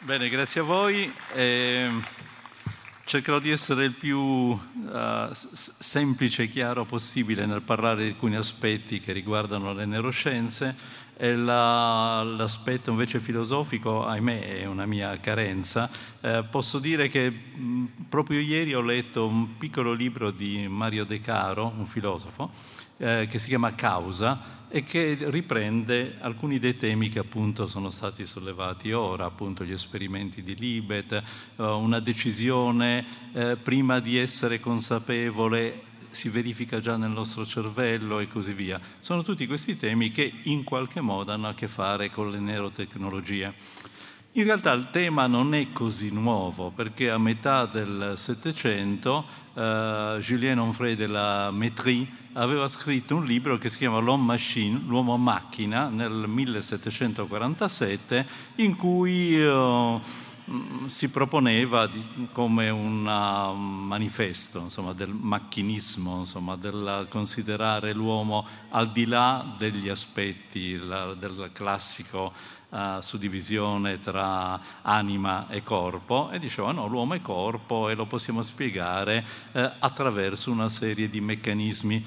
Bene, grazie a voi. Eh, cercherò di essere il più uh, semplice e chiaro possibile nel parlare di alcuni aspetti che riguardano le neuroscienze e la, l'aspetto invece filosofico, ahimè, è una mia carenza. Eh, posso dire che mh, proprio ieri ho letto un piccolo libro di Mario De Caro, un filosofo, eh, che si chiama Causa, e che riprende alcuni dei temi che appunto sono stati sollevati ora, appunto gli esperimenti di Libet, eh, una decisione eh, prima di essere consapevole si verifica già nel nostro cervello e così via. Sono tutti questi temi che in qualche modo hanno a che fare con le neurotecnologie. In realtà il tema non è così nuovo perché a metà del Settecento uh, Julien Onfray della Métrie aveva scritto un libro che si chiama L'homme machine, l'uomo macchina, nel 1747, in cui uh, si proponeva di, come un manifesto insomma, del macchinismo, insomma, del considerare l'uomo al di là degli aspetti la, del classico uh, suddivisione tra anima e corpo e diceva no, l'uomo è corpo e lo possiamo spiegare uh, attraverso una serie di meccanismi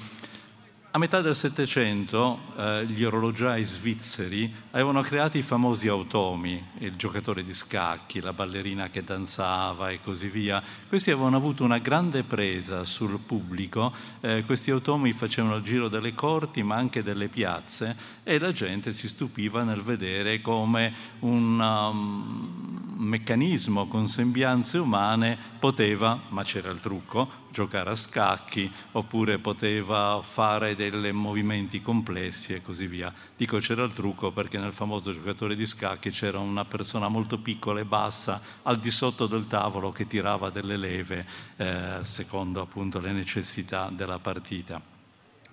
a metà del Settecento eh, gli orologiai svizzeri avevano creato i famosi automi, il giocatore di scacchi, la ballerina che danzava e così via. Questi avevano avuto una grande presa sul pubblico, eh, questi automi facevano il giro delle corti ma anche delle piazze e la gente si stupiva nel vedere come un um, meccanismo con sembianze umane poteva, ma c'era il trucco, giocare a scacchi oppure poteva fare dei movimenti complessi e così via. Dico c'era il trucco perché nel famoso giocatore di scacchi c'era una persona molto piccola e bassa al di sotto del tavolo che tirava delle leve eh, secondo appunto le necessità della partita.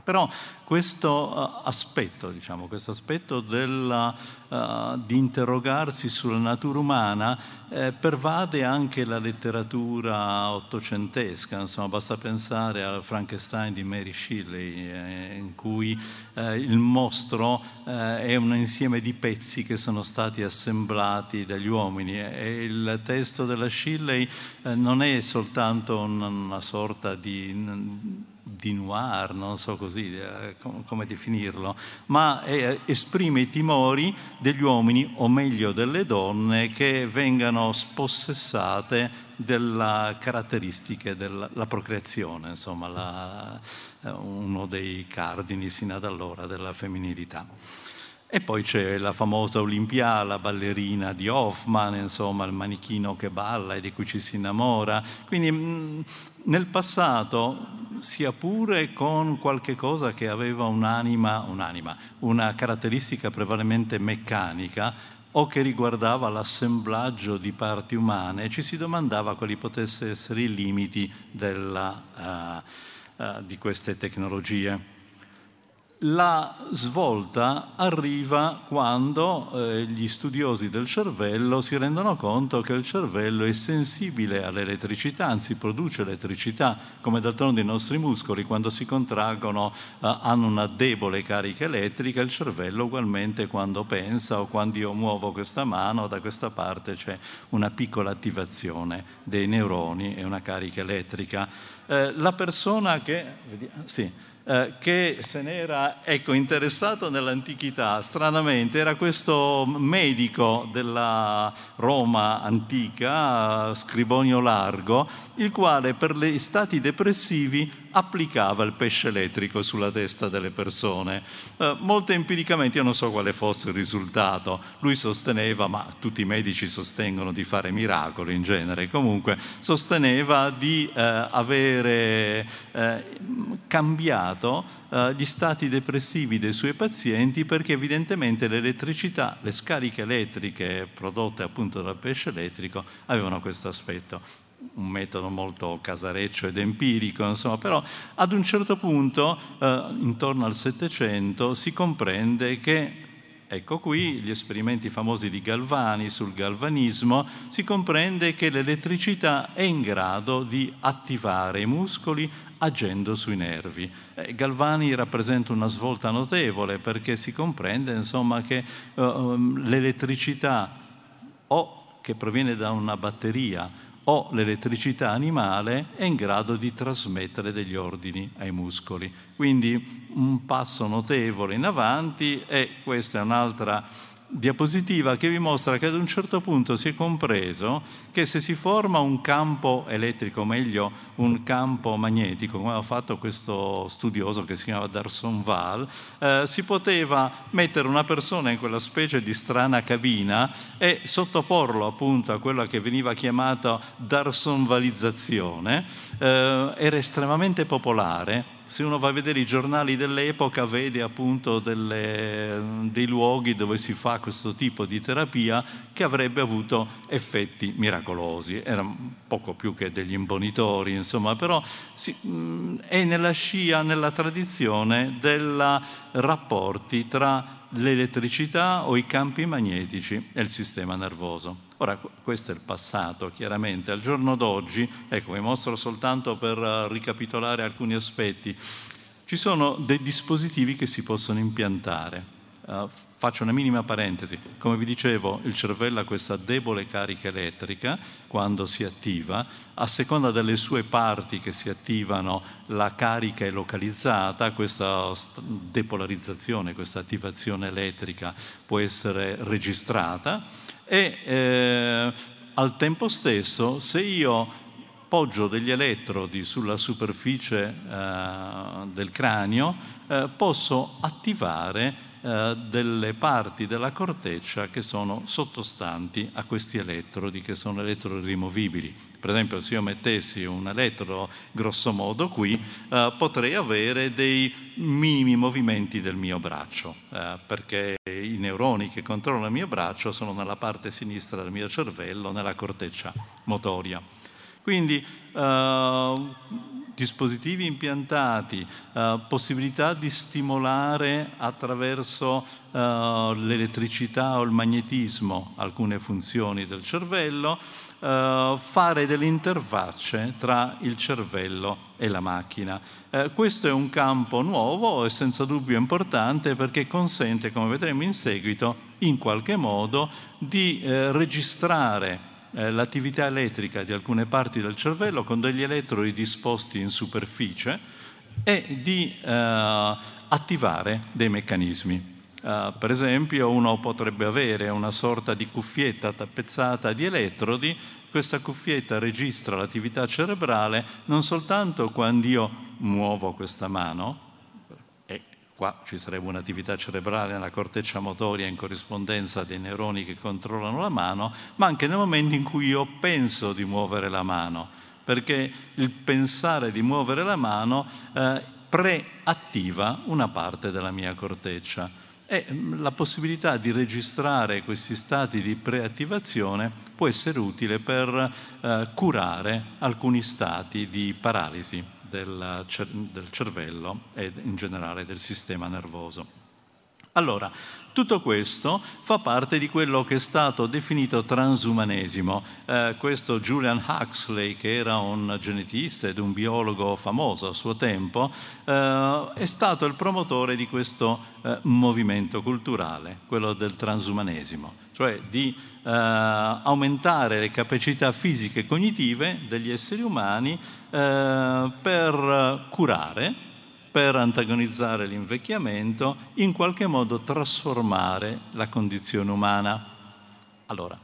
Però questo uh, aspetto, diciamo, questo aspetto della, uh, di interrogarsi sulla natura umana eh, pervade anche la letteratura ottocentesca, insomma, basta pensare al Frankenstein di Mary Shelley, eh, in cui eh, il mostro eh, è un insieme di pezzi che sono stati assemblati dagli uomini. E il testo della Shelley eh, non è soltanto una, una sorta di di noir, non so così eh, come definirlo, ma eh, esprime i timori degli uomini, o meglio delle donne, che vengano spossessate delle caratteristiche della procreazione, insomma, la, eh, uno dei cardini sino ad allora della femminilità. E poi c'è la famosa Olimpia, la ballerina di Hoffman, insomma, il manichino che balla e di cui ci si innamora. Quindi mm, nel passato sia pure con qualche cosa che aveva un'anima, un'anima, una caratteristica prevalentemente meccanica o che riguardava l'assemblaggio di parti umane, ci si domandava quali potessero essere i limiti della, uh, uh, di queste tecnologie. La svolta arriva quando eh, gli studiosi del cervello si rendono conto che il cervello è sensibile all'elettricità, anzi produce elettricità, come d'altronde i nostri muscoli quando si contraggono eh, hanno una debole carica elettrica, il cervello ugualmente quando pensa o quando io muovo questa mano, da questa parte c'è una piccola attivazione dei neuroni e una carica elettrica. Eh, la persona che... Sì, eh, che se n'era ecco, interessato nell'antichità, stranamente era questo medico della Roma antica, Scribonio Largo, il quale per gli stati depressivi applicava il pesce elettrico sulla testa delle persone. Eh, molto empiricamente io non so quale fosse il risultato. Lui sosteneva, ma tutti i medici sostengono di fare miracoli in genere, comunque sosteneva di eh, avere eh, cambiato eh, gli stati depressivi dei suoi pazienti perché evidentemente l'elettricità, le scariche elettriche prodotte appunto dal pesce elettrico avevano questo aspetto. Un metodo molto casareccio ed empirico, insomma, però ad un certo punto, eh, intorno al Settecento, si comprende che, ecco qui gli esperimenti famosi di Galvani sul galvanismo, si comprende che l'elettricità è in grado di attivare i muscoli agendo sui nervi. Eh, Galvani rappresenta una svolta notevole perché si comprende insomma, che uh, l'elettricità o che proviene da una batteria o l'elettricità animale è in grado di trasmettere degli ordini ai muscoli. Quindi un passo notevole in avanti e questa è un'altra diapositiva che vi mostra che ad un certo punto si è compreso che se si forma un campo elettrico, meglio un campo magnetico, come ha fatto questo studioso che si chiama Darson Val, eh, si poteva mettere una persona in quella specie di strana cabina e sottoporlo appunto a quella che veniva chiamata Darsonvalizzazione, eh, era estremamente popolare se uno va a vedere i giornali dell'epoca vede appunto delle, dei luoghi dove si fa questo tipo di terapia che avrebbe avuto effetti miracolosi. Erano poco più che degli imbonitori, insomma, però si, è nella scia, nella tradizione dei rapporti tra l'elettricità o i campi magnetici e il sistema nervoso. Ora, questo è il passato, chiaramente. Al giorno d'oggi, ecco, vi mostro soltanto per eh, ricapitolare alcuni aspetti, ci sono dei dispositivi che si possono impiantare. Uh, faccio una minima parentesi. Come vi dicevo, il cervello ha questa debole carica elettrica quando si attiva. A seconda delle sue parti che si attivano, la carica è localizzata. Questa depolarizzazione, questa attivazione elettrica può essere registrata e eh, al tempo stesso se io poggio degli elettrodi sulla superficie eh, del cranio eh, posso attivare eh, delle parti della corteccia che sono sottostanti a questi elettrodi, che sono elettrodi rimovibili. Per esempio, se io mettessi un elettrodo grosso modo qui, eh, potrei avere dei minimi movimenti del mio braccio, eh, perché i neuroni che controllano il mio braccio sono nella parte sinistra del mio cervello, nella corteccia motoria. Quindi eh, dispositivi impiantati, eh, possibilità di stimolare attraverso eh, l'elettricità o il magnetismo alcune funzioni del cervello, eh, fare delle interfacce tra il cervello e la macchina. Eh, questo è un campo nuovo e senza dubbio importante perché consente, come vedremo in seguito, in qualche modo di eh, registrare eh, l'attività elettrica di alcune parti del cervello con degli elettrodi disposti in superficie e di eh, attivare dei meccanismi. Uh, per esempio uno potrebbe avere una sorta di cuffietta tappezzata di elettrodi, questa cuffietta registra l'attività cerebrale non soltanto quando io muovo questa mano, Qua ci sarebbe un'attività cerebrale nella corteccia motoria in corrispondenza dei neuroni che controllano la mano, ma anche nel momento in cui io penso di muovere la mano, perché il pensare di muovere la mano eh, preattiva una parte della mia corteccia. E mm, la possibilità di registrare questi stati di preattivazione può essere utile per eh, curare alcuni stati di paralisi del, del cervello e in generale del sistema nervoso. Allora, tutto questo fa parte di quello che è stato definito transumanesimo. Eh, questo Julian Huxley, che era un genetista ed un biologo famoso a suo tempo, eh, è stato il promotore di questo eh, movimento culturale, quello del transumanesimo, cioè di eh, aumentare le capacità fisiche e cognitive degli esseri umani eh, per curare, per antagonizzare l'invecchiamento, in qualche modo trasformare la condizione umana. Allora,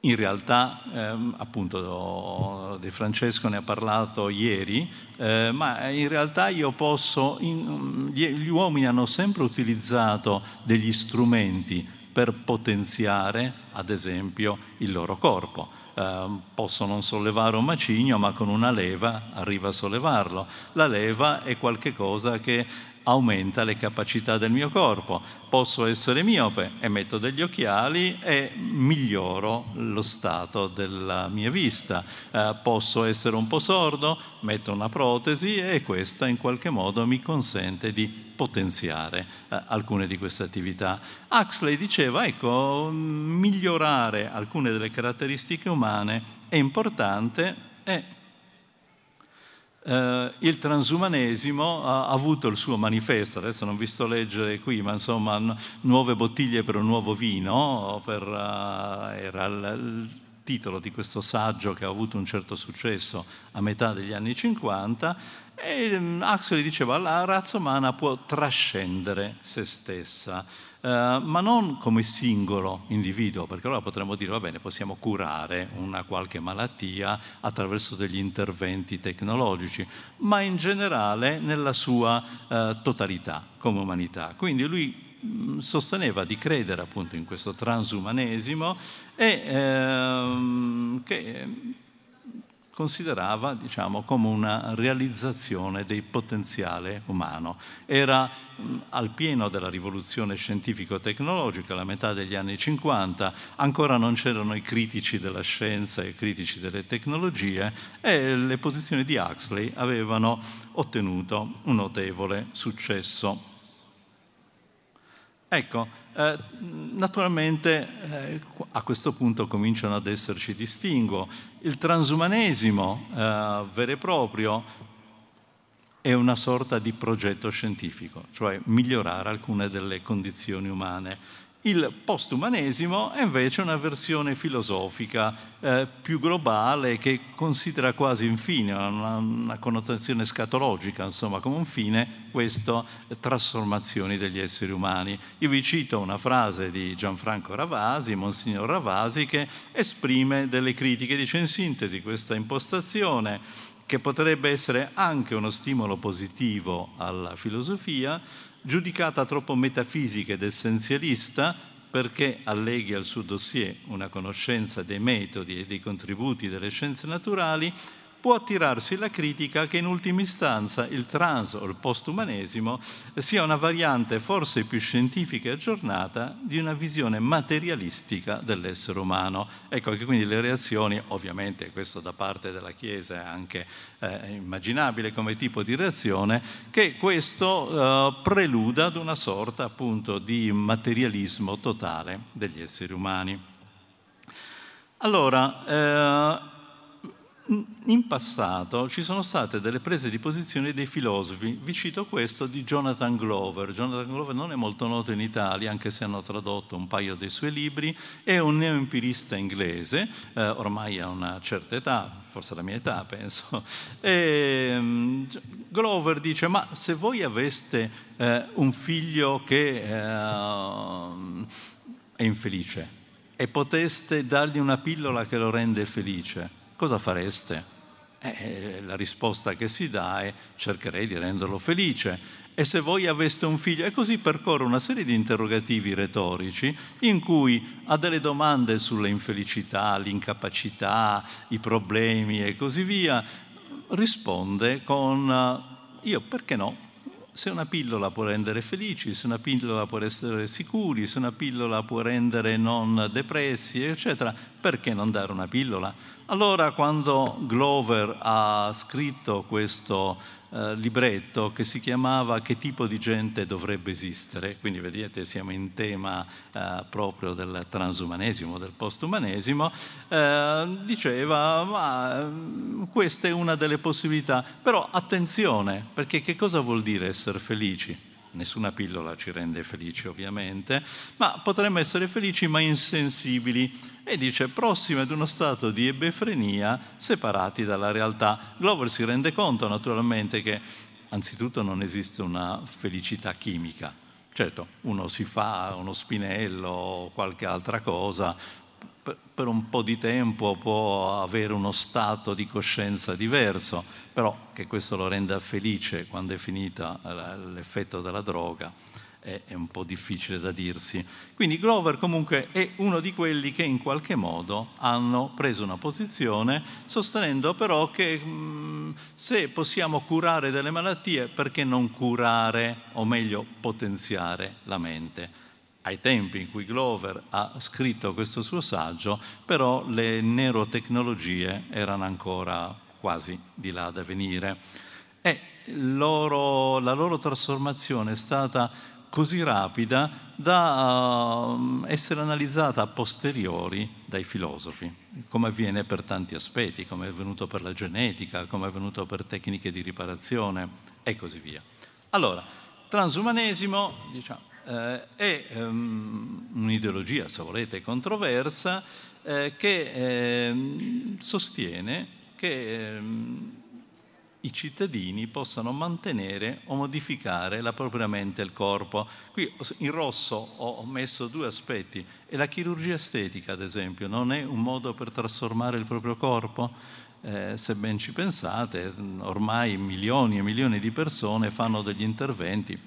in realtà, ehm, appunto, De Francesco ne ha parlato ieri, eh, ma in realtà io posso, in, gli uomini hanno sempre utilizzato degli strumenti per potenziare, ad esempio, il loro corpo eh, posso non sollevare un macigno, ma con una leva arriva a sollevarlo. La leva è qualcosa che aumenta le capacità del mio corpo. Posso essere miope e metto degli occhiali e miglioro lo stato della mia vista. Eh, posso essere un po' sordo, metto una protesi e questa in qualche modo mi consente di potenziare eh, alcune di queste attività. Huxley diceva, ecco, migliorare alcune delle caratteristiche umane è importante e eh, il transumanesimo ha avuto il suo manifesto, adesso non vi sto a leggere qui, ma insomma nuove bottiglie per un nuovo vino, per, uh, era il, il titolo di questo saggio che ha avuto un certo successo a metà degli anni 50 e Huxley diceva la razza umana può trascendere se stessa. Uh, ma non come singolo individuo, perché allora potremmo dire, va bene, possiamo curare una qualche malattia attraverso degli interventi tecnologici, ma in generale nella sua uh, totalità come umanità. Quindi lui sosteneva di credere appunto in questo transumanesimo e ehm, che considerava diciamo, come una realizzazione del potenziale umano. Era al pieno della rivoluzione scientifico-tecnologica, alla metà degli anni 50, ancora non c'erano i critici della scienza e i critici delle tecnologie e le posizioni di Huxley avevano ottenuto un notevole successo. Ecco, eh, naturalmente eh, a questo punto cominciano ad esserci distinguo. Il transumanesimo eh, vero e proprio è una sorta di progetto scientifico, cioè migliorare alcune delle condizioni umane. Il postumanesimo è invece una versione filosofica eh, più globale che considera quasi infine, una, una connotazione scatologica, insomma, come un fine, queste trasformazioni degli esseri umani. Io vi cito una frase di Gianfranco Ravasi, Monsignor Ravasi, che esprime delle critiche, dice in sintesi questa impostazione che potrebbe essere anche uno stimolo positivo alla filosofia, giudicata troppo metafisica ed essenzialista perché alleghi al suo dossier una conoscenza dei metodi e dei contributi delle scienze naturali, può attirarsi la critica che in ultima istanza il trans o il postumanesimo sia una variante forse più scientifica e aggiornata di una visione materialistica dell'essere umano. Ecco che quindi le reazioni, ovviamente questo da parte della Chiesa è anche eh, immaginabile come tipo di reazione, che questo eh, preluda ad una sorta appunto di materialismo totale degli esseri umani. Allora, eh, in passato ci sono state delle prese di posizione dei filosofi, vi cito questo di Jonathan Glover. Jonathan Glover non è molto noto in Italia, anche se hanno tradotto un paio dei suoi libri, è un neoempirista inglese, eh, ormai ha una certa età, forse la mia età penso. E, um, Glover dice, ma se voi aveste eh, un figlio che eh, è infelice e poteste dargli una pillola che lo rende felice, cosa fareste? Eh, la risposta che si dà è cercherei di renderlo felice. E se voi aveste un figlio, e così percorre una serie di interrogativi retorici in cui ha delle domande sulle infelicità, l'incapacità, i problemi e così via, risponde con io perché no? Se una pillola può rendere felici, se una pillola può essere sicuri, se una pillola può rendere non depressi, eccetera, perché non dare una pillola? Allora quando Glover ha scritto questo eh, libretto che si chiamava Che tipo di gente dovrebbe esistere, quindi vedete siamo in tema eh, proprio del transumanesimo, del postumanesimo, eh, diceva ma mm, questa è una delle possibilità, però attenzione perché che cosa vuol dire essere felici? Nessuna pillola ci rende felici ovviamente, ma potremmo essere felici ma insensibili e dice prossimi ad uno stato di ebefrenia separati dalla realtà. Glover si rende conto naturalmente che anzitutto non esiste una felicità chimica. Certo, uno si fa uno spinello o qualche altra cosa, per un po' di tempo può avere uno stato di coscienza diverso, però che questo lo renda felice quando è finita l'effetto della droga è, è un po' difficile da dirsi. Quindi Glover comunque è uno di quelli che in qualche modo hanno preso una posizione sostenendo però che mh, se possiamo curare delle malattie, perché non curare o meglio potenziare la mente? ai tempi in cui Glover ha scritto questo suo saggio, però le neurotecnologie erano ancora quasi di là da venire. E loro, la loro trasformazione è stata così rapida da uh, essere analizzata a posteriori dai filosofi, come avviene per tanti aspetti, come è avvenuto per la genetica, come è avvenuto per tecniche di riparazione e così via. Allora, transumanesimo diciamo, eh, è um, un'ideologia, se volete, controversa eh, che eh, sostiene che ehm, i cittadini possano mantenere o modificare la propria mente e il corpo. Qui in rosso ho messo due aspetti e la chirurgia estetica, ad esempio, non è un modo per trasformare il proprio corpo? Eh, se ben ci pensate, ormai milioni e milioni di persone fanno degli interventi,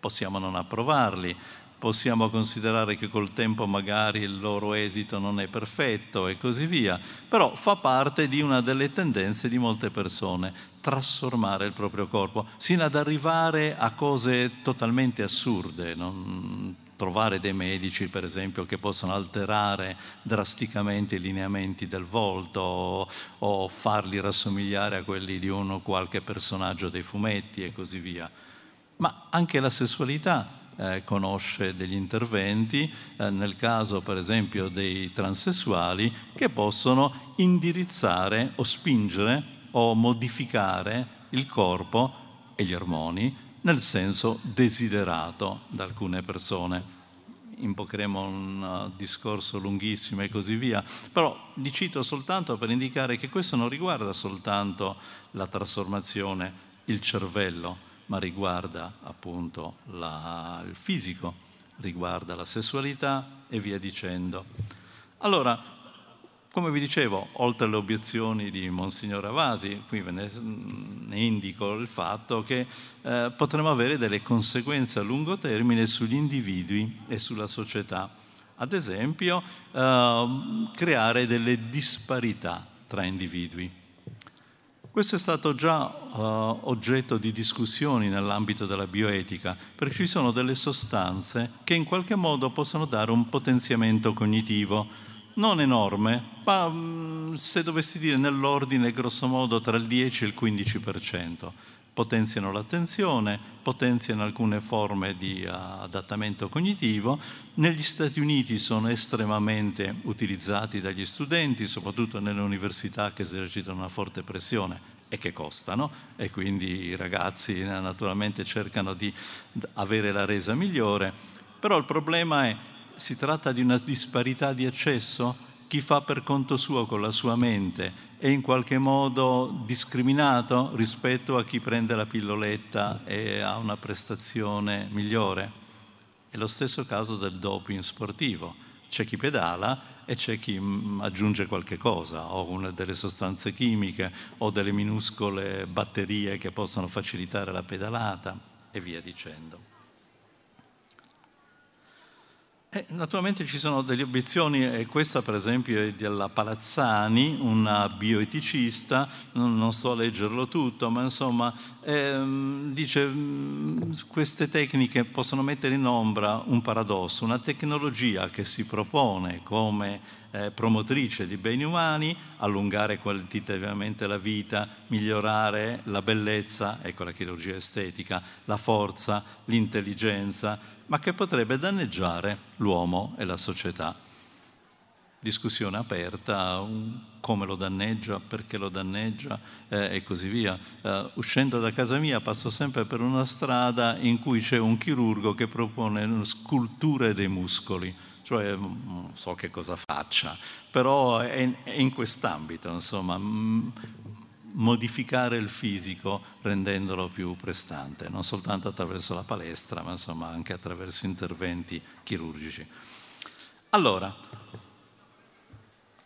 possiamo non approvarli, possiamo considerare che col tempo magari il loro esito non è perfetto e così via, però fa parte di una delle tendenze di molte persone, trasformare il proprio corpo, sino ad arrivare a cose totalmente assurde, non? trovare dei medici per esempio che possano alterare drasticamente i lineamenti del volto o, o farli rassomigliare a quelli di uno qualche personaggio dei fumetti e così via. Ma anche la sessualità eh, conosce degli interventi, eh, nel caso per esempio dei transessuali, che possono indirizzare o spingere o modificare il corpo e gli ormoni nel senso desiderato da alcune persone. Invocheremo un uh, discorso lunghissimo e così via, però li cito soltanto per indicare che questo non riguarda soltanto la trasformazione, il cervello, ma riguarda appunto la, il fisico, riguarda la sessualità e via dicendo. Allora, come vi dicevo, oltre alle obiezioni di Monsignor Avasi, qui ve ne, ne indico il fatto che eh, potremo avere delle conseguenze a lungo termine sugli individui e sulla società. Ad esempio, eh, creare delle disparità tra individui. Questo è stato già uh, oggetto di discussioni nell'ambito della bioetica, perché ci sono delle sostanze che in qualche modo possono dare un potenziamento cognitivo, non enorme, ma um, se dovessi dire nell'ordine grosso modo tra il 10 e il 15%. Potenziano l'attenzione, potenziano alcune forme di uh, adattamento cognitivo. Negli Stati Uniti sono estremamente utilizzati dagli studenti, soprattutto nelle università che esercitano una forte pressione e che costano e quindi i ragazzi eh, naturalmente cercano di avere la resa migliore, però il problema è si tratta di una disparità di accesso? Chi fa per conto suo con la sua mente è in qualche modo discriminato rispetto a chi prende la pilloletta e ha una prestazione migliore? È lo stesso caso del doping sportivo. C'è chi pedala e c'è chi mm, aggiunge qualche cosa, o una delle sostanze chimiche, o delle minuscole batterie che possono facilitare la pedalata e via dicendo. Eh, naturalmente ci sono delle obiezioni, e questa per esempio è della Palazzani, una bioeticista, non, non sto a leggerlo tutto, ma insomma ehm, dice mm, queste tecniche possono mettere in ombra un paradosso, una tecnologia che si propone come eh, promotrice di beni umani, allungare qualitativamente la vita, migliorare la bellezza, ecco la chirurgia estetica, la forza, l'intelligenza, ma che potrebbe danneggiare l'uomo e la società. Discussione aperta, come lo danneggia, perché lo danneggia eh, e così via. Uh, uscendo da casa mia passo sempre per una strada in cui c'è un chirurgo che propone sculture dei muscoli cioè non so che cosa faccia, però è in, è in quest'ambito, insomma, modificare il fisico rendendolo più prestante, non soltanto attraverso la palestra, ma insomma anche attraverso interventi chirurgici. Allora,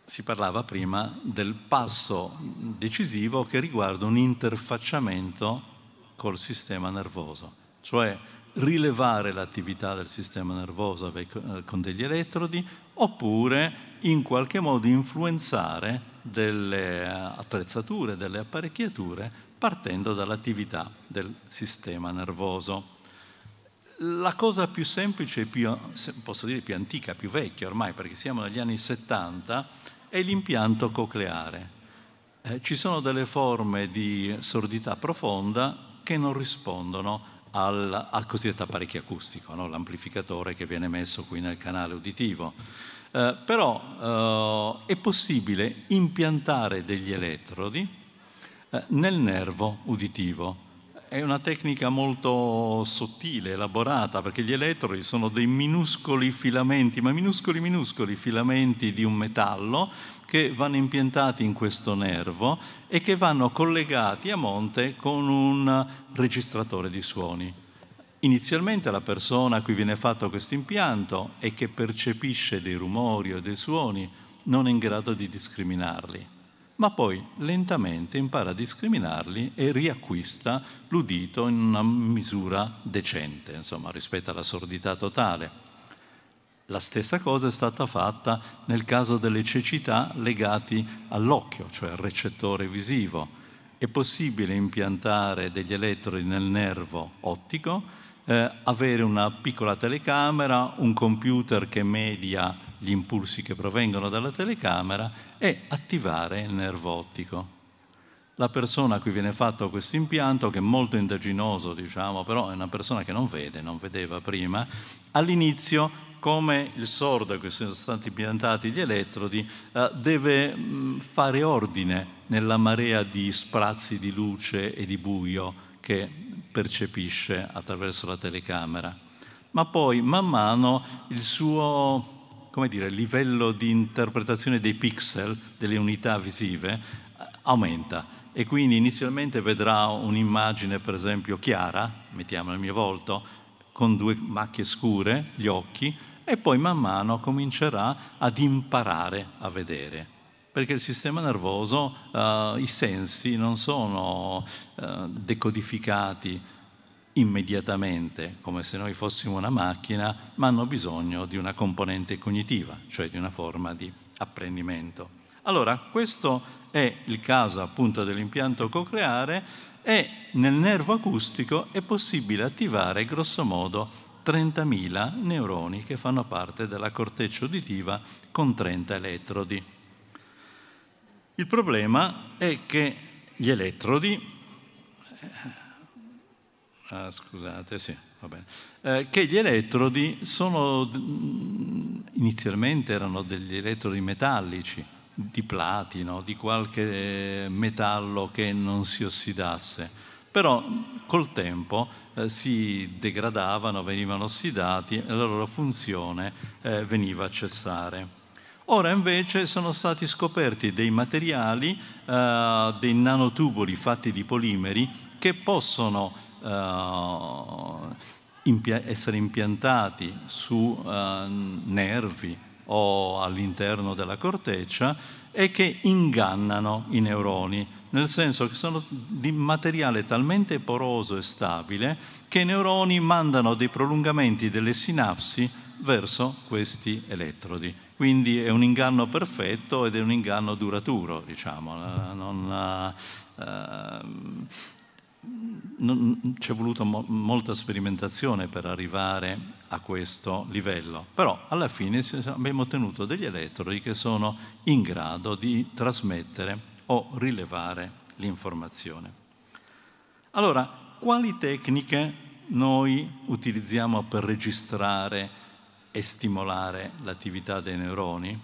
si parlava prima del passo decisivo che riguarda un interfacciamento col sistema nervoso, cioè rilevare l'attività del sistema nervoso eh, con degli elettrodi oppure in qualche modo influenzare delle attrezzature, delle apparecchiature partendo dall'attività del sistema nervoso. La cosa più semplice, più, posso dire più antica, più vecchia ormai, perché siamo negli anni 70, è l'impianto cocleare. Eh, ci sono delle forme di sordità profonda che non rispondono al, al cosiddetto apparecchio acustico, no? l'amplificatore che viene messo qui nel canale uditivo. Eh, però eh, è possibile impiantare degli elettrodi eh, nel nervo uditivo. È una tecnica molto sottile, elaborata, perché gli elettrodi sono dei minuscoli filamenti, ma minuscoli minuscoli filamenti di un metallo che vanno impiantati in questo nervo e che vanno collegati a monte con un registratore di suoni. Inizialmente la persona a cui viene fatto questo impianto e che percepisce dei rumori o dei suoni non è in grado di discriminarli, ma poi lentamente impara a discriminarli e riacquista l'udito in una misura decente, insomma, rispetto alla sordità totale. La stessa cosa è stata fatta nel caso delle cecità legati all'occhio, cioè al recettore visivo. È possibile impiantare degli elettrodi nel nervo ottico eh, avere una piccola telecamera, un computer che media gli impulsi che provengono dalla telecamera e attivare il nervo ottico. La persona a cui viene fatto questo impianto, che è molto indaginoso, diciamo, però è una persona che non vede, non vedeva prima, all'inizio, come il sordo a cui sono stati impiantati gli elettrodi, eh, deve mh, fare ordine nella marea di sprazzi di luce e di buio che percepisce attraverso la telecamera, ma poi man mano il suo dire, livello di interpretazione dei pixel, delle unità visive, aumenta. E quindi inizialmente vedrà un'immagine per esempio chiara, mettiamo il mio volto, con due macchie scure, gli occhi, e poi man mano comincerà ad imparare a vedere perché il sistema nervoso, uh, i sensi non sono uh, decodificati immediatamente, come se noi fossimo una macchina, ma hanno bisogno di una componente cognitiva, cioè di una forma di apprendimento. Allora, questo è il caso appunto dell'impianto cocleare e nel nervo acustico è possibile attivare grosso modo 30.000 neuroni che fanno parte della corteccia uditiva con 30 elettrodi. Il problema è che gli elettrodi, eh, ah, scusate, sì, eh, che gli elettrodi sono, inizialmente erano degli elettrodi metallici, di platino, di qualche metallo che non si ossidasse, però col tempo eh, si degradavano, venivano ossidati e la loro funzione eh, veniva a cessare. Ora invece sono stati scoperti dei materiali, eh, dei nanotubuli fatti di polimeri che possono eh, impia- essere impiantati su eh, nervi o all'interno della corteccia e che ingannano i neuroni, nel senso che sono di materiale talmente poroso e stabile che i neuroni mandano dei prolungamenti delle sinapsi verso questi elettrodi. Quindi è un inganno perfetto ed è un inganno duraturo, diciamo. Non, uh, non, c'è voluto mo- molta sperimentazione per arrivare a questo livello, però alla fine abbiamo ottenuto degli elettrodi che sono in grado di trasmettere o rilevare l'informazione. Allora, quali tecniche noi utilizziamo per registrare e stimolare l'attività dei neuroni?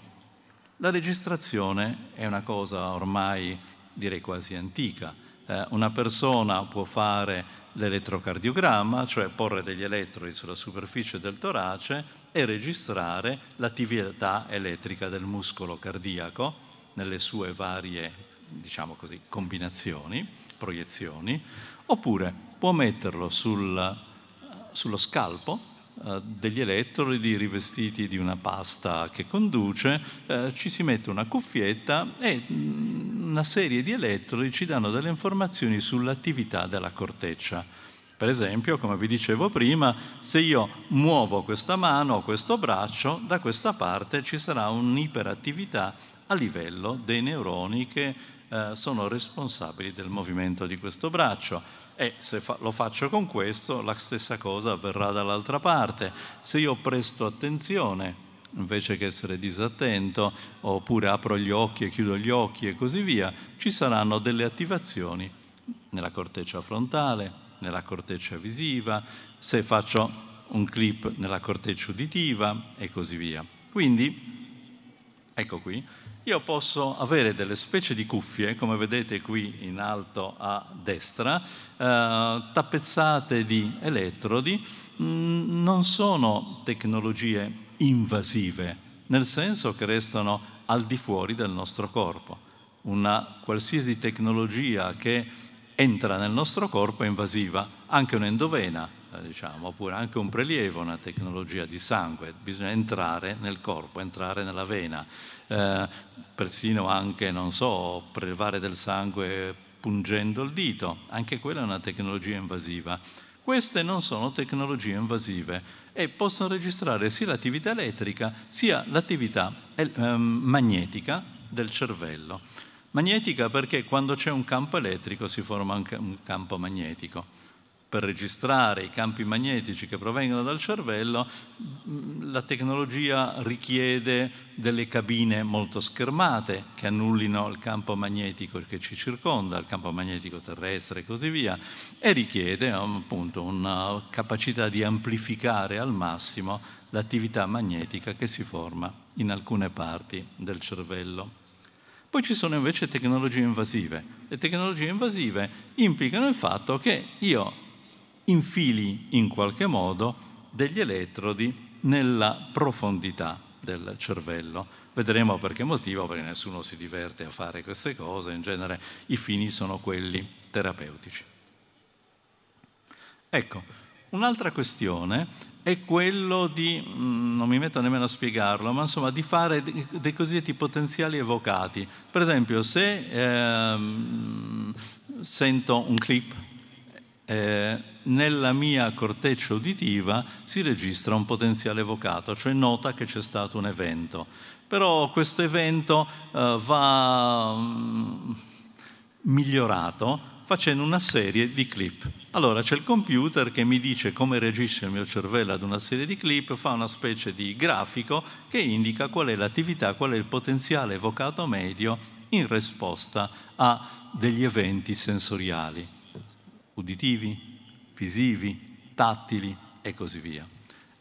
La registrazione è una cosa ormai direi quasi antica. Eh, una persona può fare l'elettrocardiogramma, cioè porre degli elettrodi sulla superficie del torace e registrare l'attività elettrica del muscolo cardiaco nelle sue varie, diciamo così, combinazioni, proiezioni, oppure può metterlo sul, sullo scalpo eh, degli elettrodi rivestiti di una pasta che conduce, eh, ci si mette una cuffietta e mm, una serie di elettrodi ci danno delle informazioni sull'attività della corteccia. Per esempio, come vi dicevo prima, se io muovo questa mano o questo braccio, da questa parte ci sarà un'iperattività a livello dei neuroni che eh, sono responsabili del movimento di questo braccio e se fa, lo faccio con questo, la stessa cosa avverrà dall'altra parte. Se io presto attenzione, invece che essere disattento, oppure apro gli occhi e chiudo gli occhi e così via, ci saranno delle attivazioni nella corteccia frontale, nella corteccia visiva, se faccio un clip nella corteccia uditiva e così via. Quindi, ecco qui, io posso avere delle specie di cuffie, come vedete qui in alto a destra, eh, tappezzate di elettrodi, mm, non sono tecnologie invasive, nel senso che restano al di fuori del nostro corpo. Una qualsiasi tecnologia che entra nel nostro corpo è invasiva, anche un'endovena, eh, diciamo, oppure anche un prelievo, una tecnologia di sangue, bisogna entrare nel corpo, entrare nella vena, eh, persino anche, non so, prelevare del sangue pungendo il dito, anche quella è una tecnologia invasiva. Queste non sono tecnologie invasive e possono registrare sia l'attività elettrica sia l'attività eh, magnetica del cervello. Magnetica perché quando c'è un campo elettrico si forma anche un campo magnetico per registrare i campi magnetici che provengono dal cervello, la tecnologia richiede delle cabine molto schermate che annullino il campo magnetico che ci circonda, il campo magnetico terrestre e così via, e richiede appunto una capacità di amplificare al massimo l'attività magnetica che si forma in alcune parti del cervello. Poi ci sono invece tecnologie invasive. Le tecnologie invasive implicano il fatto che io infili in qualche modo degli elettrodi nella profondità del cervello. Vedremo per che motivo, perché nessuno si diverte a fare queste cose, in genere i fini sono quelli terapeutici. Ecco, un'altra questione è quello di, mm, non mi metto nemmeno a spiegarlo, ma insomma di fare dei cosiddetti potenziali evocati. Per esempio, se ehm, sento un clip eh, nella mia corteccia uditiva si registra un potenziale evocato, cioè nota che c'è stato un evento. Però questo evento eh, va mm, migliorato facendo una serie di clip. Allora c'è il computer che mi dice come reagisce il mio cervello ad una serie di clip, fa una specie di grafico che indica qual è l'attività, qual è il potenziale evocato medio in risposta a degli eventi sensoriali uditivi, visivi, tattili e così via.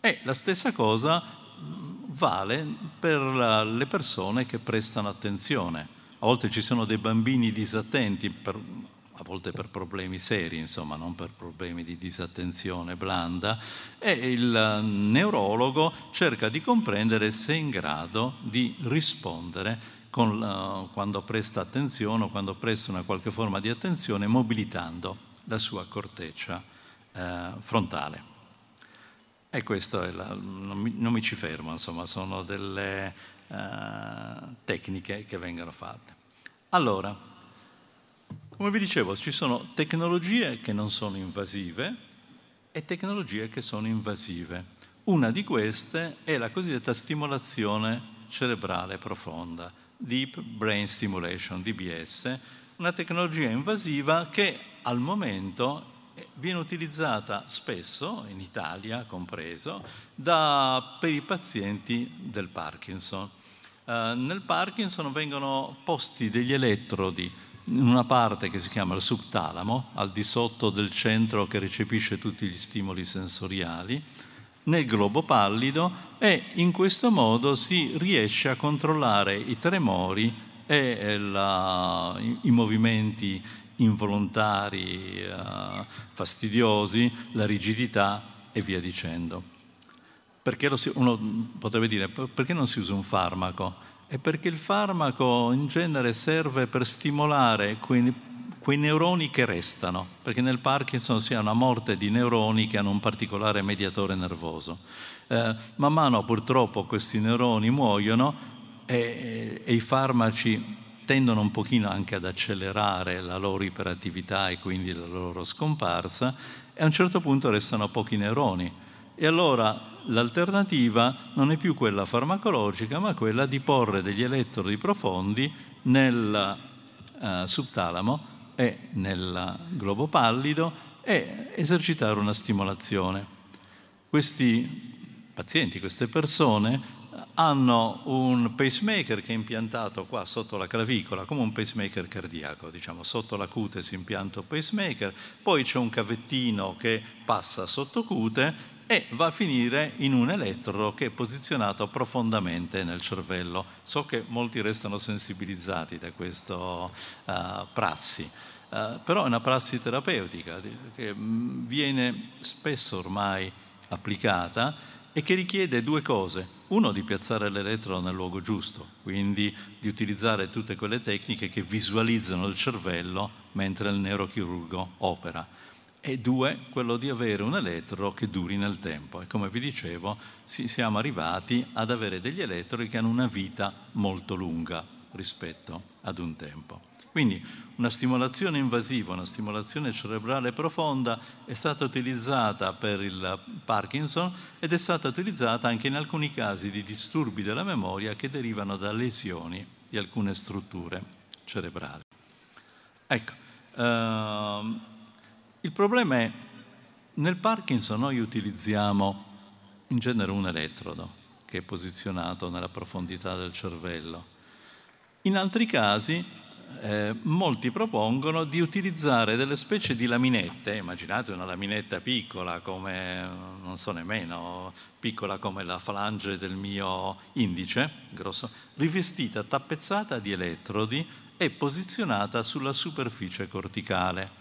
E la stessa cosa mm, vale per le persone che prestano attenzione. A volte ci sono dei bambini disattenti, per, a volte per problemi seri, insomma, non per problemi di disattenzione blanda, e il neurologo cerca di comprendere se è in grado di rispondere uh, quando presta attenzione o quando presta una qualche forma di attenzione, mobilitando la sua corteccia eh, frontale. E questo la, non, mi, non, mi, ci fermo, insomma, sono delle eh, tecniche che vengono fatte. Allora, come vi dicevo, ci sono tecnologie che non sono invasive e tecnologie che sono invasive. Una di queste è la cosiddetta stimolazione cerebrale profonda, Deep Brain Stimulation, DBS, una tecnologia invasiva che al momento eh, viene utilizzata spesso, in Italia compreso, da, per i pazienti del Parkinson. Eh, nel Parkinson vengono posti degli elettrodi in una parte che si chiama il subtalamo, al di sotto del centro che recepisce tutti gli stimoli sensoriali, nel globo pallido e in questo modo si riesce a controllare i tremori e eh, la, i movimenti involontari, eh, fastidiosi, la rigidità e via dicendo. Perché si, uno potrebbe dire perché non si usa un farmaco? È perché il farmaco in genere serve per stimolare quei, quei neuroni che restano, perché nel Parkinson si ha una morte di neuroni che hanno un particolare mediatore nervoso. Eh, man mano purtroppo questi neuroni muoiono e, e i farmaci tendono un pochino anche ad accelerare la loro iperattività e quindi la loro scomparsa e a un certo punto restano pochi neuroni. E allora l'alternativa non è più quella farmacologica, ma quella di porre degli elettrodi profondi nel uh, subtalamo e nel globo pallido e esercitare una stimolazione. Questi pazienti, queste persone hanno un pacemaker che è impiantato qua sotto la clavicola, come un pacemaker cardiaco, diciamo, sotto la cute si impianta un pacemaker, poi c'è un cavettino che passa sotto cute e va a finire in un elettrodo che è posizionato profondamente nel cervello. So che molti restano sensibilizzati da questa uh, prassi. Uh, però è una prassi terapeutica che mm, viene spesso ormai applicata e che richiede due cose. Uno, di piazzare l'elettrodo nel luogo giusto, quindi di utilizzare tutte quelle tecniche che visualizzano il cervello mentre il neurochirurgo opera. E due, quello di avere un elettrodo che duri nel tempo. E come vi dicevo, siamo arrivati ad avere degli elettrodi che hanno una vita molto lunga rispetto ad un tempo. Quindi una stimolazione invasiva, una stimolazione cerebrale profonda è stata utilizzata per il Parkinson ed è stata utilizzata anche in alcuni casi di disturbi della memoria che derivano da lesioni di alcune strutture cerebrali. Ecco, ehm, il problema è nel Parkinson noi utilizziamo in genere un elettrodo che è posizionato nella profondità del cervello. In altri casi eh, molti propongono di utilizzare delle specie di laminette, immaginate una laminetta piccola come, non so nemmeno, piccola come la falange del mio indice, grosso, rivestita, tappezzata di elettrodi e posizionata sulla superficie corticale.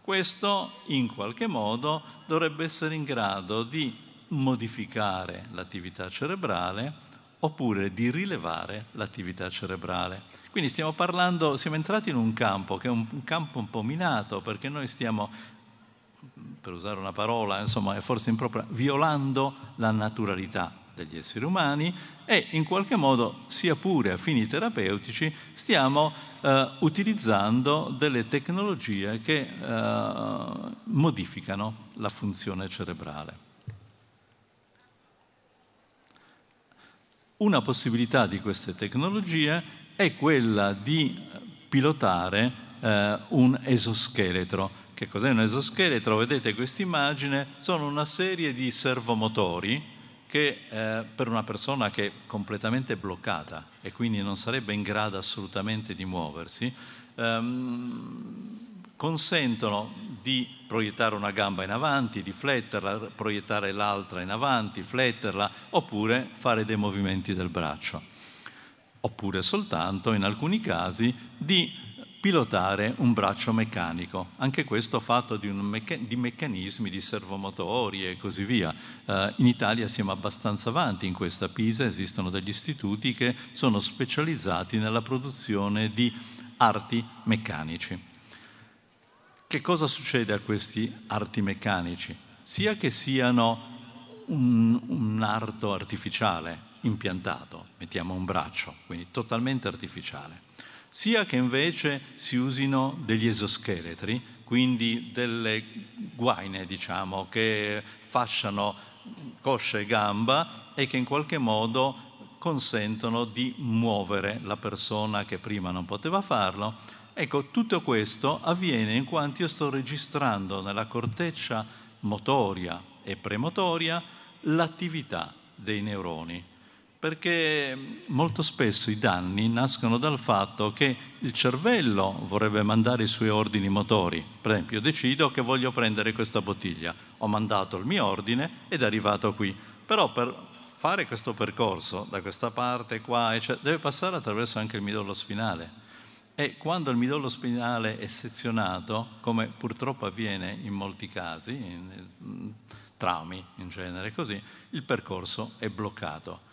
Questo in qualche modo dovrebbe essere in grado di modificare l'attività cerebrale oppure di rilevare l'attività cerebrale. Quindi stiamo parlando, siamo entrati in un campo che è un, campo un po' minato perché noi stiamo, per usare una parola, insomma è forse impropria, violando la naturalità degli esseri umani e in qualche modo, sia pure a fini terapeutici, stiamo eh, utilizzando delle tecnologie che eh, modificano la funzione cerebrale. Una possibilità di queste tecnologie è quella di pilotare eh, un esoscheletro. Che cos'è un esoscheletro? Vedete questa immagine, sono una serie di servomotori che eh, per una persona che è completamente bloccata e quindi non sarebbe in grado assolutamente di muoversi, ehm, consentono di proiettare una gamba in avanti, di fletterla, proiettare l'altra in avanti, fletterla, oppure fare dei movimenti del braccio oppure soltanto in alcuni casi di pilotare un braccio meccanico, anche questo fatto di, mecca- di meccanismi, di servomotori e così via. Uh, in Italia siamo abbastanza avanti in questa Pisa, esistono degli istituti che sono specializzati nella produzione di arti meccanici. Che cosa succede a questi arti meccanici? Sia che siano un, un arto artificiale, impiantato, mettiamo un braccio, quindi totalmente artificiale, sia che invece si usino degli esoscheletri, quindi delle guaine, diciamo, che fasciano coscia e gamba e che in qualche modo consentono di muovere la persona che prima non poteva farlo. Ecco, tutto questo avviene in quanto io sto registrando nella corteccia motoria e premotoria l'attività dei neuroni perché molto spesso i danni nascono dal fatto che il cervello vorrebbe mandare i suoi ordini motori. Per esempio, io decido che voglio prendere questa bottiglia, ho mandato il mio ordine ed è arrivato qui. Però per fare questo percorso da questa parte qua, eccetera, deve passare attraverso anche il midollo spinale. E quando il midollo spinale è sezionato, come purtroppo avviene in molti casi, in traumi in genere così, il percorso è bloccato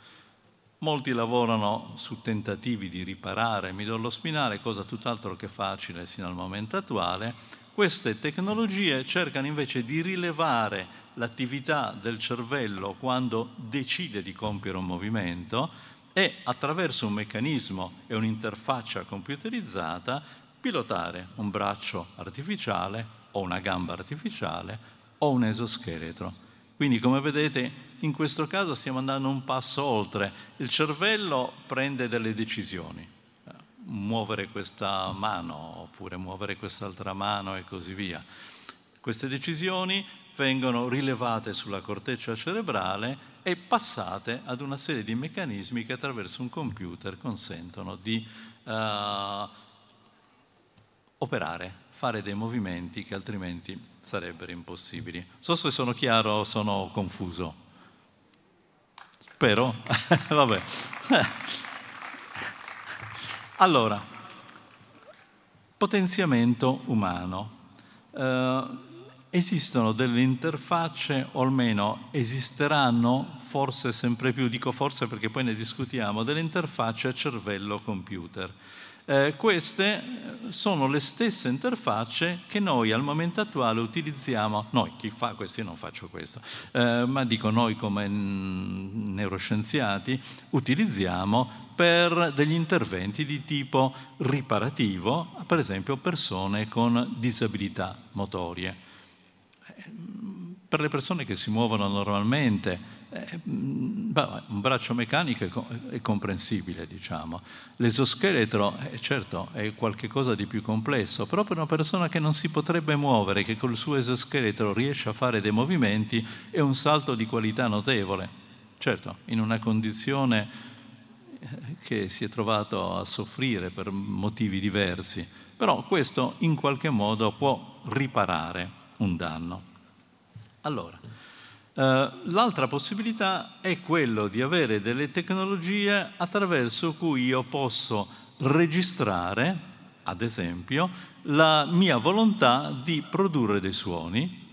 Molti lavorano su tentativi di riparare il midollo spinale, cosa tutt'altro che facile sino al momento attuale. Queste tecnologie cercano invece di rilevare l'attività del cervello quando decide di compiere un movimento e attraverso un meccanismo e un'interfaccia computerizzata pilotare un braccio artificiale o una gamba artificiale o un esoscheletro. Quindi come vedete in questo caso stiamo andando un passo oltre. Il cervello prende delle decisioni, muovere questa mano oppure muovere quest'altra mano e così via. Queste decisioni vengono rilevate sulla corteccia cerebrale e passate ad una serie di meccanismi che attraverso un computer consentono di uh, operare, fare dei movimenti che altrimenti sarebbero impossibili. So se sono chiaro o sono confuso. Spero. Vabbè. allora, potenziamento umano. Uh, esistono delle interfacce, o almeno esisteranno, forse sempre più, dico forse perché poi ne discutiamo, delle interfacce cervello-computer. Eh, queste sono le stesse interfacce che noi al momento attuale utilizziamo, noi chi fa questo, io non faccio questo, eh, ma dico noi come neuroscienziati utilizziamo per degli interventi di tipo riparativo, per esempio persone con disabilità motorie. Per le persone che si muovono normalmente, eh, beh, un braccio meccanico è, comprensibile, diciamo. L'esoscheletro, eh, certo, è qualcosa di più complesso, però per una persona che non si potrebbe muovere, che col suo esoscheletro riesce a fare dei movimenti, è un salto di qualità notevole. Certo, in una condizione eh, che si è trovato a soffrire per motivi diversi, però questo in qualche modo può riparare un danno. Allora, l'altra possibilità è quello di avere delle tecnologie attraverso cui io posso registrare, ad esempio, la mia volontà di produrre dei suoni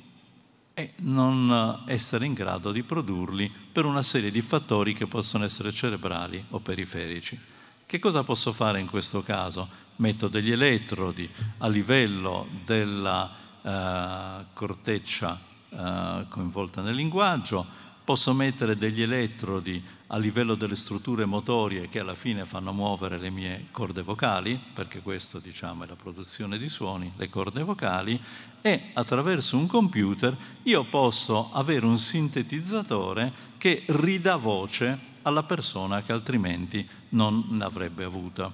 e non essere in grado di produrli per una serie di fattori che possono essere cerebrali o periferici. Che cosa posso fare in questo caso? Metto degli elettrodi a livello della eh, corteccia eh, coinvolta nel linguaggio, posso mettere degli elettrodi a livello delle strutture motorie che alla fine fanno muovere le mie corde vocali, perché questo diciamo è la produzione di suoni, le corde vocali, e attraverso un computer io posso avere un sintetizzatore che ridà voce alla persona che altrimenti non l'avrebbe avuta.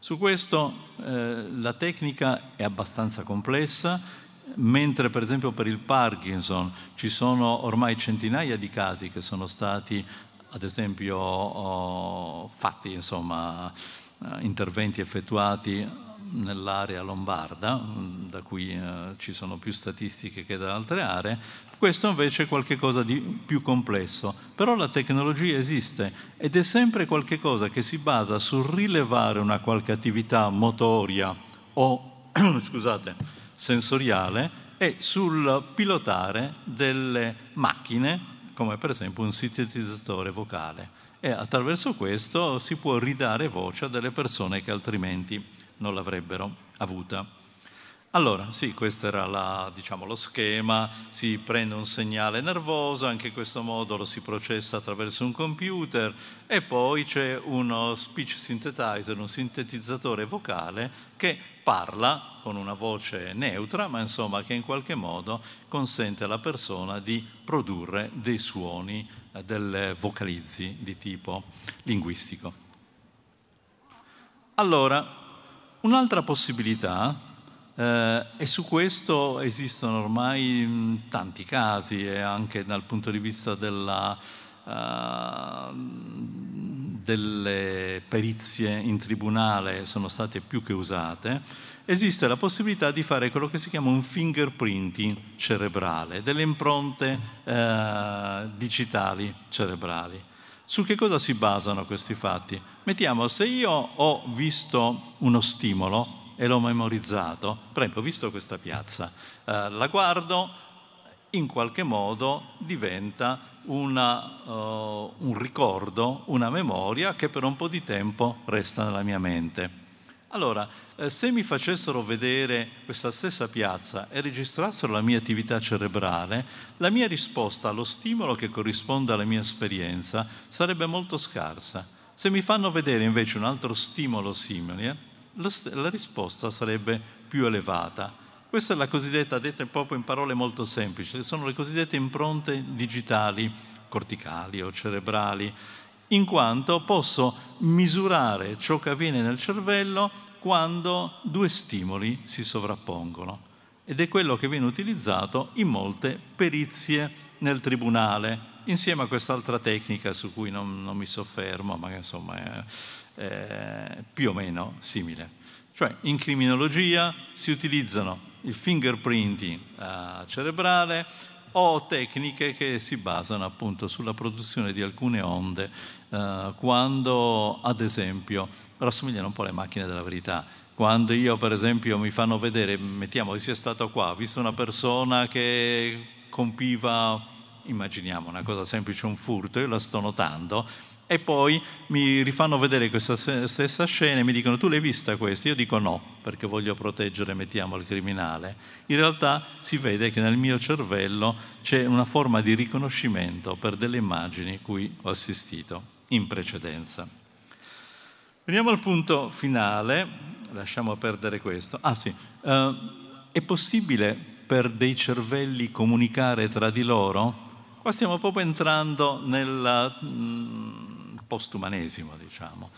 Su questo eh, la tecnica è abbastanza complessa, mentre per esempio per il Parkinson ci sono ormai centinaia di casi che sono stati ad esempio oh, fatti insomma eh, interventi effettuati nell'area lombarda, da cui eh, ci sono più statistiche che da altre aree, questo invece è qualcosa di più complesso, però la tecnologia esiste ed è sempre qualcosa che si basa sul rilevare una qualche attività motoria o, scusate, sensoriale e sul pilotare delle macchine, come per esempio un sintetizzatore vocale. E attraverso questo si può ridare voce a delle persone che altrimenti non l'avrebbero avuta. Allora, sì, questo era la, diciamo, lo schema, si prende un segnale nervoso, anche in questo modo lo si processa attraverso un computer e poi c'è uno speech synthetizer, un sintetizzatore vocale che parla con una voce neutra, ma insomma che in qualche modo consente alla persona di produrre dei suoni, eh, delle vocalizzi di tipo linguistico. Allora, un'altra possibilità eh, e su questo esistono ormai tanti casi e anche dal punto di vista della, delle perizie in tribunale sono state più che usate, esiste la possibilità di fare quello che si chiama un fingerprinting cerebrale, delle impronte uh, digitali cerebrali. Su che cosa si basano questi fatti? Mettiamo, se io ho visto uno stimolo, e l'ho memorizzato. Per esempio, ho visto questa piazza, eh, la guardo, in qualche modo diventa una, uh, un ricordo, una memoria che per un po' di tempo resta nella mia mente. Allora, eh, se mi facessero vedere questa stessa piazza e registrassero la mia attività cerebrale, la mia risposta allo stimolo che corrisponde alla mia esperienza sarebbe molto scarsa. Se mi fanno vedere invece un altro stimolo simile, la risposta sarebbe più elevata. Questa è la cosiddetta, detta proprio in parole molto semplici, sono le cosiddette impronte digitali corticali o cerebrali, in quanto posso misurare ciò che avviene nel cervello quando due stimoli si sovrappongono. Ed è quello che viene utilizzato in molte perizie nel tribunale, insieme a quest'altra tecnica su cui non, non mi soffermo, ma che insomma è, è più o meno simile. Cioè in criminologia si utilizzano il fingerprinting uh, cerebrale o tecniche che si basano appunto sulla produzione di alcune onde uh, quando ad esempio rassomigliano un po' alle macchine della verità. Quando io per esempio mi fanno vedere, mettiamo che sia stato qua, ho visto una persona che compiva, immaginiamo una cosa semplice, un furto, io la sto notando, e poi mi rifanno vedere questa stessa scena e mi dicono tu l'hai vista questa? Io dico no, perché voglio proteggere, mettiamo, il criminale. In realtà si vede che nel mio cervello c'è una forma di riconoscimento per delle immagini cui ho assistito in precedenza. Veniamo al punto finale, lasciamo perdere questo. Ah sì, uh, è possibile per dei cervelli comunicare tra di loro? Qua stiamo proprio entrando nella... Mh, postumanesimo, diciamo.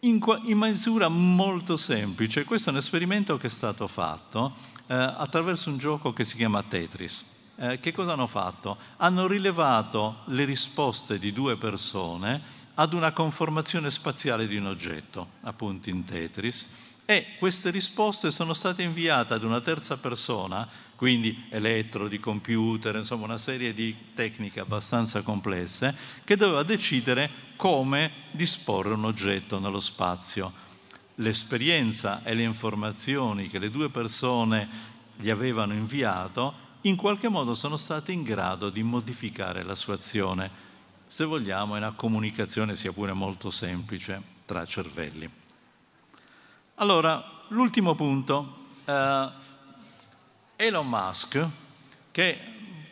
In, in, misura molto semplice, questo è un esperimento che è stato fatto eh, attraverso un gioco che si chiama Tetris. Eh, che cosa hanno fatto? Hanno rilevato le risposte di due persone ad una conformazione spaziale di un oggetto, appunto in Tetris, e queste risposte sono state inviate ad una terza persona quindi elettrodi, computer, insomma una serie di tecniche abbastanza complesse, che doveva decidere come disporre un oggetto nello spazio. L'esperienza e le informazioni che le due persone gli avevano inviato in qualche modo sono state in grado di modificare la sua azione. Se vogliamo è una comunicazione sia pure molto semplice tra cervelli. Allora, l'ultimo punto. Eh, Elon Musk, che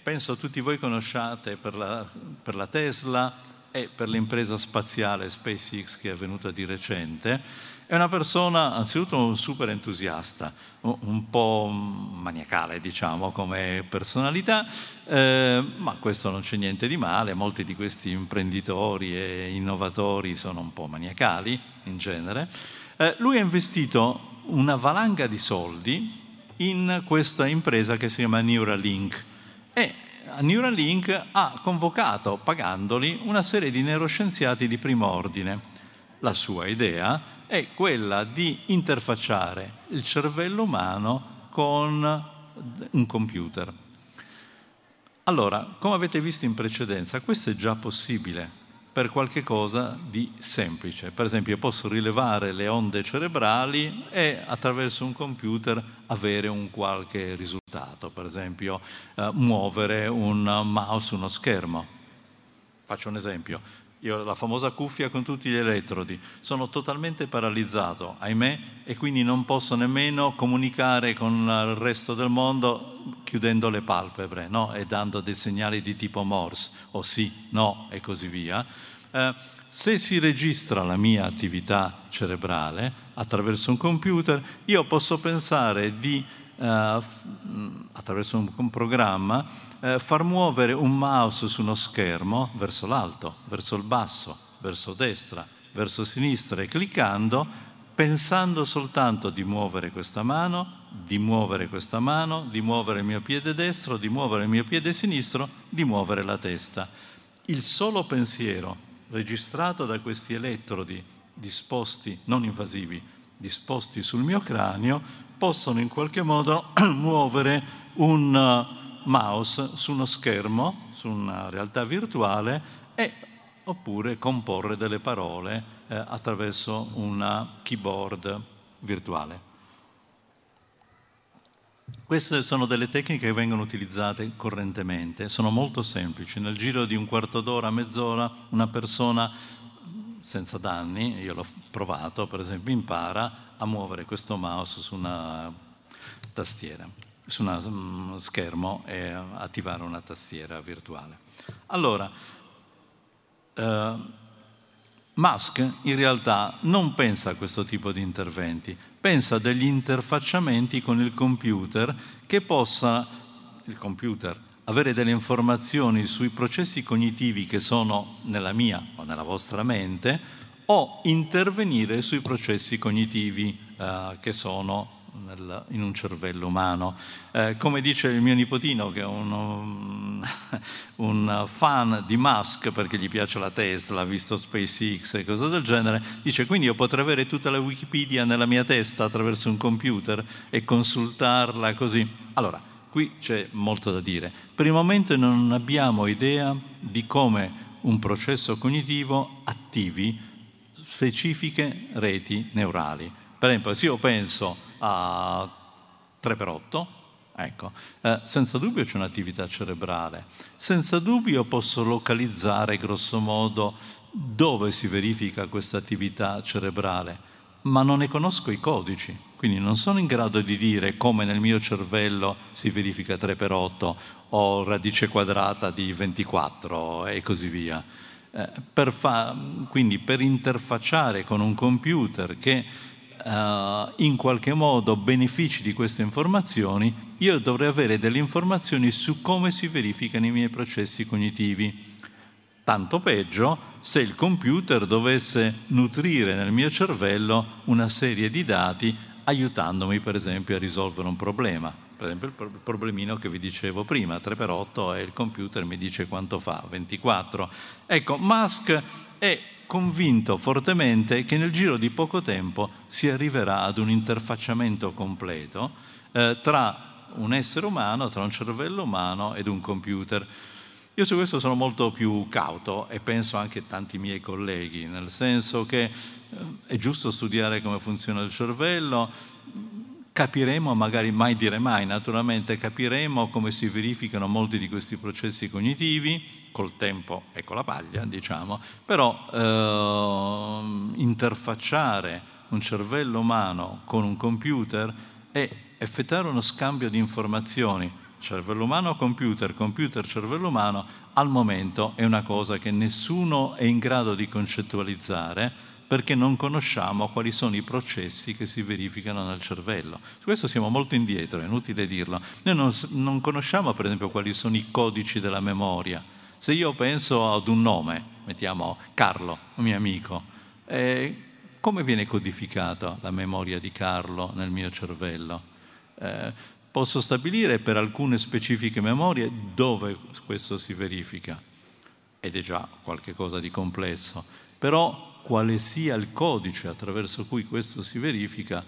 penso tutti voi conosciate per la, per la Tesla e per l'impresa spaziale SpaceX che è venuta di recente, è una persona, anzitutto un super entusiasta, un po' maniacale, diciamo, come personalità, eh, ma questo non c'è niente di male, molti di questi imprenditori e innovatori sono un po' maniacali in genere. Eh, lui ha investito una valanga di soldi in questa impresa che si chiama Neuralink e Neuralink ha convocato, pagandoli, una serie di neuroscienziati di primo ordine. La sua idea è quella di interfacciare il cervello umano con un computer. Allora, come avete visto in precedenza, questo è già possibile per qualche cosa di semplice. Per esempio, posso rilevare le onde cerebrali e attraverso un computer avere un qualche risultato, per esempio eh, muovere un mouse su uno schermo. Faccio un esempio, io la famosa cuffia con tutti gli elettrodi, sono totalmente paralizzato, ahimè, e quindi non posso nemmeno comunicare con il resto del mondo chiudendo le palpebre no? e dando dei segnali di tipo Morse, o sì, no e così via. Eh, se si registra la mia attività cerebrale attraverso un computer, io posso pensare di, eh, attraverso un, programma, eh, far muovere un mouse su uno schermo verso l'alto, verso il basso, verso destra, verso sinistra e cliccando, pensando soltanto di muovere questa mano, di muovere questa mano, di muovere il mio piede destro, di muovere il mio piede sinistro, di muovere la testa. Il solo pensiero registrato da questi elettrodi disposti, non invasivi, disposti sul mio cranio, possono in qualche modo muovere un uh, mouse su uno schermo, su una realtà virtuale e oppure comporre delle parole eh, attraverso una keyboard virtuale. Queste sono delle tecniche che vengono utilizzate correntemente, sono molto semplici. Nel giro di un quarto d'ora, mezz'ora, una persona senza danni, io l'ho provato, per esempio, impara a muovere questo mouse su una tastiera, su uno mm, schermo e attivare una tastiera virtuale. Allora, eh, Musk in realtà non pensa a questo tipo di interventi, pensa a degli interfacciamenti con il computer che possa, il computer, avere delle informazioni sui processi cognitivi che sono nella mia o nella vostra mente o intervenire sui processi cognitivi eh, che sono nel, in un cervello umano. Eh, come dice il mio nipotino, che è un, un, un, fan di Musk perché gli piace la Tesla, ha visto SpaceX e cose del genere, dice quindi io potrei avere tutta la Wikipedia nella mia testa attraverso un computer e consultarla così. Allora, qui c'è molto da dire. Per il momento non abbiamo idea di come un processo cognitivo attivi specifiche reti neurali. Per esempio, se io penso a 3x8, ecco, eh, senza dubbio c'è un'attività cerebrale, senza dubbio posso localizzare grosso modo dove si verifica questa attività cerebrale, ma non ne conosco i codici, quindi non sono in grado di dire come nel mio cervello si verifica 3x8 o radice quadrata di 24 e così via. Eh, per fa, quindi per interfacciare con un computer che eh, in qualche modo benefici di queste informazioni, io dovrei avere delle informazioni su come si verificano i miei processi cognitivi. Tanto peggio se il computer dovesse nutrire nel mio cervello una serie di dati aiutandomi per esempio a risolvere un problema per esempio il problemino che vi dicevo prima, 3x8 e il computer mi dice quanto fa, 24. Ecco, Musk è convinto fortemente che nel giro di poco tempo si arriverà ad un interfacciamento completo eh, tra un essere umano, tra un cervello umano ed un computer. Io su questo sono molto più cauto e penso anche tanti miei colleghi, nel senso che eh, è giusto studiare come funziona il cervello, capiremo, magari mai dire mai, naturalmente capiremo come si verificano molti di questi processi cognitivi, col tempo e con la paglia, diciamo, però eh, interfacciare un cervello umano con un computer e effettuare uno scambio di informazioni, cervello umano computer, computer cervello umano, al momento è una cosa che nessuno è in grado di concettualizzare perché non conosciamo quali sono i processi che si verificano nel cervello. Su questo siamo molto indietro, è inutile dirlo. Noi non, non conosciamo per esempio quali sono i codici della memoria. Se io penso ad un nome, mettiamo Carlo, un mio amico, eh, come viene codificata la memoria di Carlo nel mio cervello? Eh, posso stabilire per alcune specifiche memorie dove questo si verifica, ed è già qualcosa di complesso, però quale sia il codice attraverso cui questo si verifica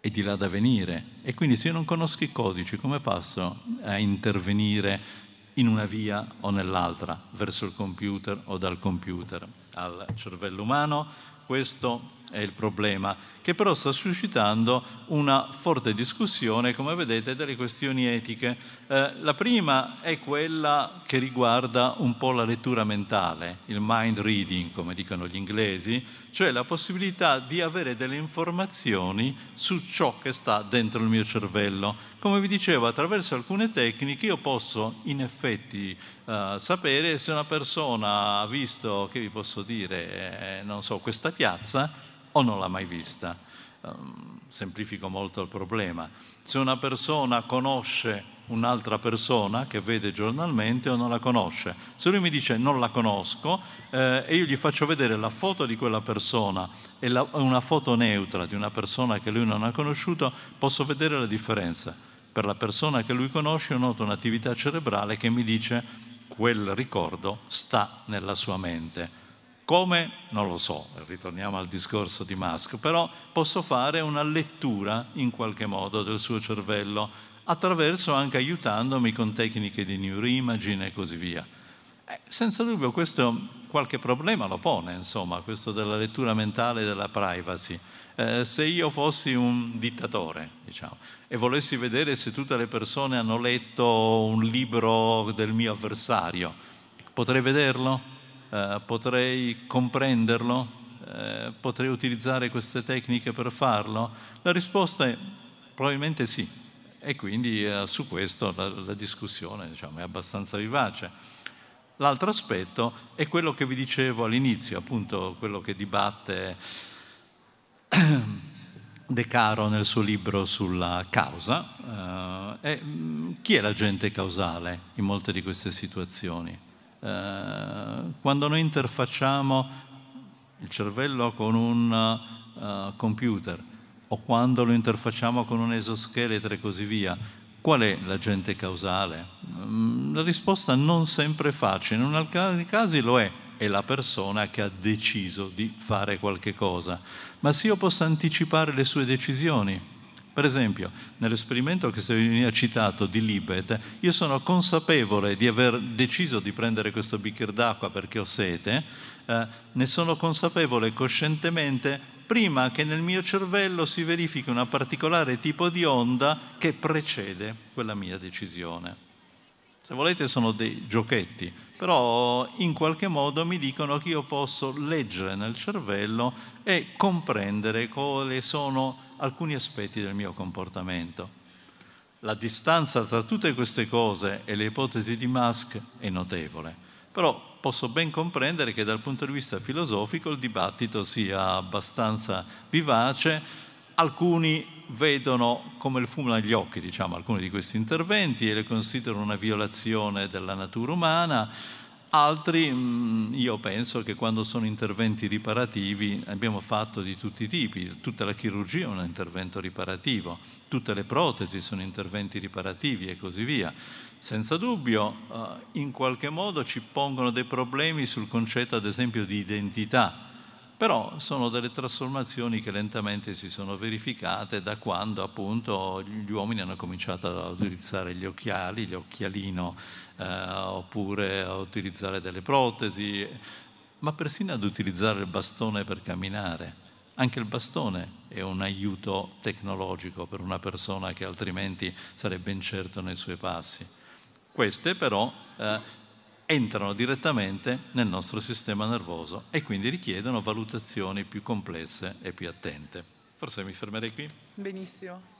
è di là da venire. E quindi se io non conosco i codici, come passo a intervenire in una via o nell'altra, verso il computer o dal computer al cervello umano? Questo è il problema, che però sta suscitando una forte discussione, come vedete, delle questioni etiche. Eh, la prima è quella che riguarda un po' la lettura mentale, il mind reading, come dicono gli inglesi, cioè la possibilità di avere delle informazioni su ciò che sta dentro il mio cervello. Come vi dicevo, attraverso alcune tecniche io posso in effetti eh, sapere se una persona ha visto, che vi posso dire, eh, non so, questa piazza o non l'ha mai vista. Um, semplifico molto il problema. Se una persona conosce un'altra persona che vede giornalmente o non la conosce, se lui mi dice non la conosco eh, e io gli faccio vedere la foto di quella persona e la, una foto neutra di una persona che lui non ha conosciuto, posso vedere la differenza. Per la persona che lui conosce noto un'attività cerebrale che mi dice quel ricordo sta nella sua mente come? Non lo so, ritorniamo al discorso di Musk, però posso fare una lettura in qualche modo del suo cervello attraverso anche aiutandomi con tecniche di neuroimaging e così via. Eh, senza dubbio questo qualche problema lo pone, insomma, questo della lettura mentale della privacy. Eh, se io fossi un dittatore, diciamo, e volessi vedere se tutte le persone hanno letto un libro del mio avversario, potrei vederlo? Eh, potrei comprenderlo, eh, potrei utilizzare queste tecniche per farlo? La risposta è probabilmente sì e quindi eh, su questo la, la discussione diciamo, è abbastanza vivace. L'altro aspetto è quello che vi dicevo all'inizio, appunto quello che dibatte De Caro nel suo libro sulla causa. Eh, mm, chi è l'agente causale in molte di queste situazioni? Eh, quando noi interfacciamo il cervello con un uh, computer o quando lo interfacciamo con un esoscheletro e così via. Qual è l'agente causale? Mm, la risposta non sempre è facile, in alcuni casi lo è, è la persona che ha deciso di fare qualche cosa. Ma se io posso anticipare le sue decisioni, per esempio, nell'esperimento che veniva citato di Libet, io sono consapevole di aver deciso di prendere questo bicchiere d'acqua perché ho sete, eh, ne sono consapevole coscientemente prima che nel mio cervello si verifichi un particolare tipo di onda che precede quella mia decisione. Se volete sono dei giochetti, però in qualche modo mi dicono che io posso leggere nel cervello e comprendere quali sono alcuni aspetti del mio comportamento. La distanza tra tutte queste cose e le ipotesi di Musk è notevole, però posso ben comprendere che dal punto di vista filosofico il dibattito sia abbastanza vivace, alcuni vedono come il fumo negli occhi, diciamo, alcuni di questi interventi e le considerano una violazione della natura umana, Altri, mm, io penso che quando sono interventi riparativi abbiamo fatto di tutti i tipi, tutta la chirurgia è un intervento riparativo, tutte le protesi sono interventi riparativi e così via. Senza dubbio, eh, in qualche modo ci pongono dei problemi sul concetto, ad esempio, di identità però sono delle trasformazioni che lentamente si sono verificate da quando appunto gli uomini hanno cominciato a utilizzare gli occhiali, gli occhialino, eh, oppure a utilizzare delle protesi, ma persino ad utilizzare il bastone per camminare. Anche il bastone è un aiuto tecnologico per una persona che altrimenti sarebbe incerto nei suoi passi. Queste però eh, entrano direttamente nel nostro sistema nervoso e quindi richiedono valutazioni più complesse e più attente. Forse mi fermerei qui? Benissimo.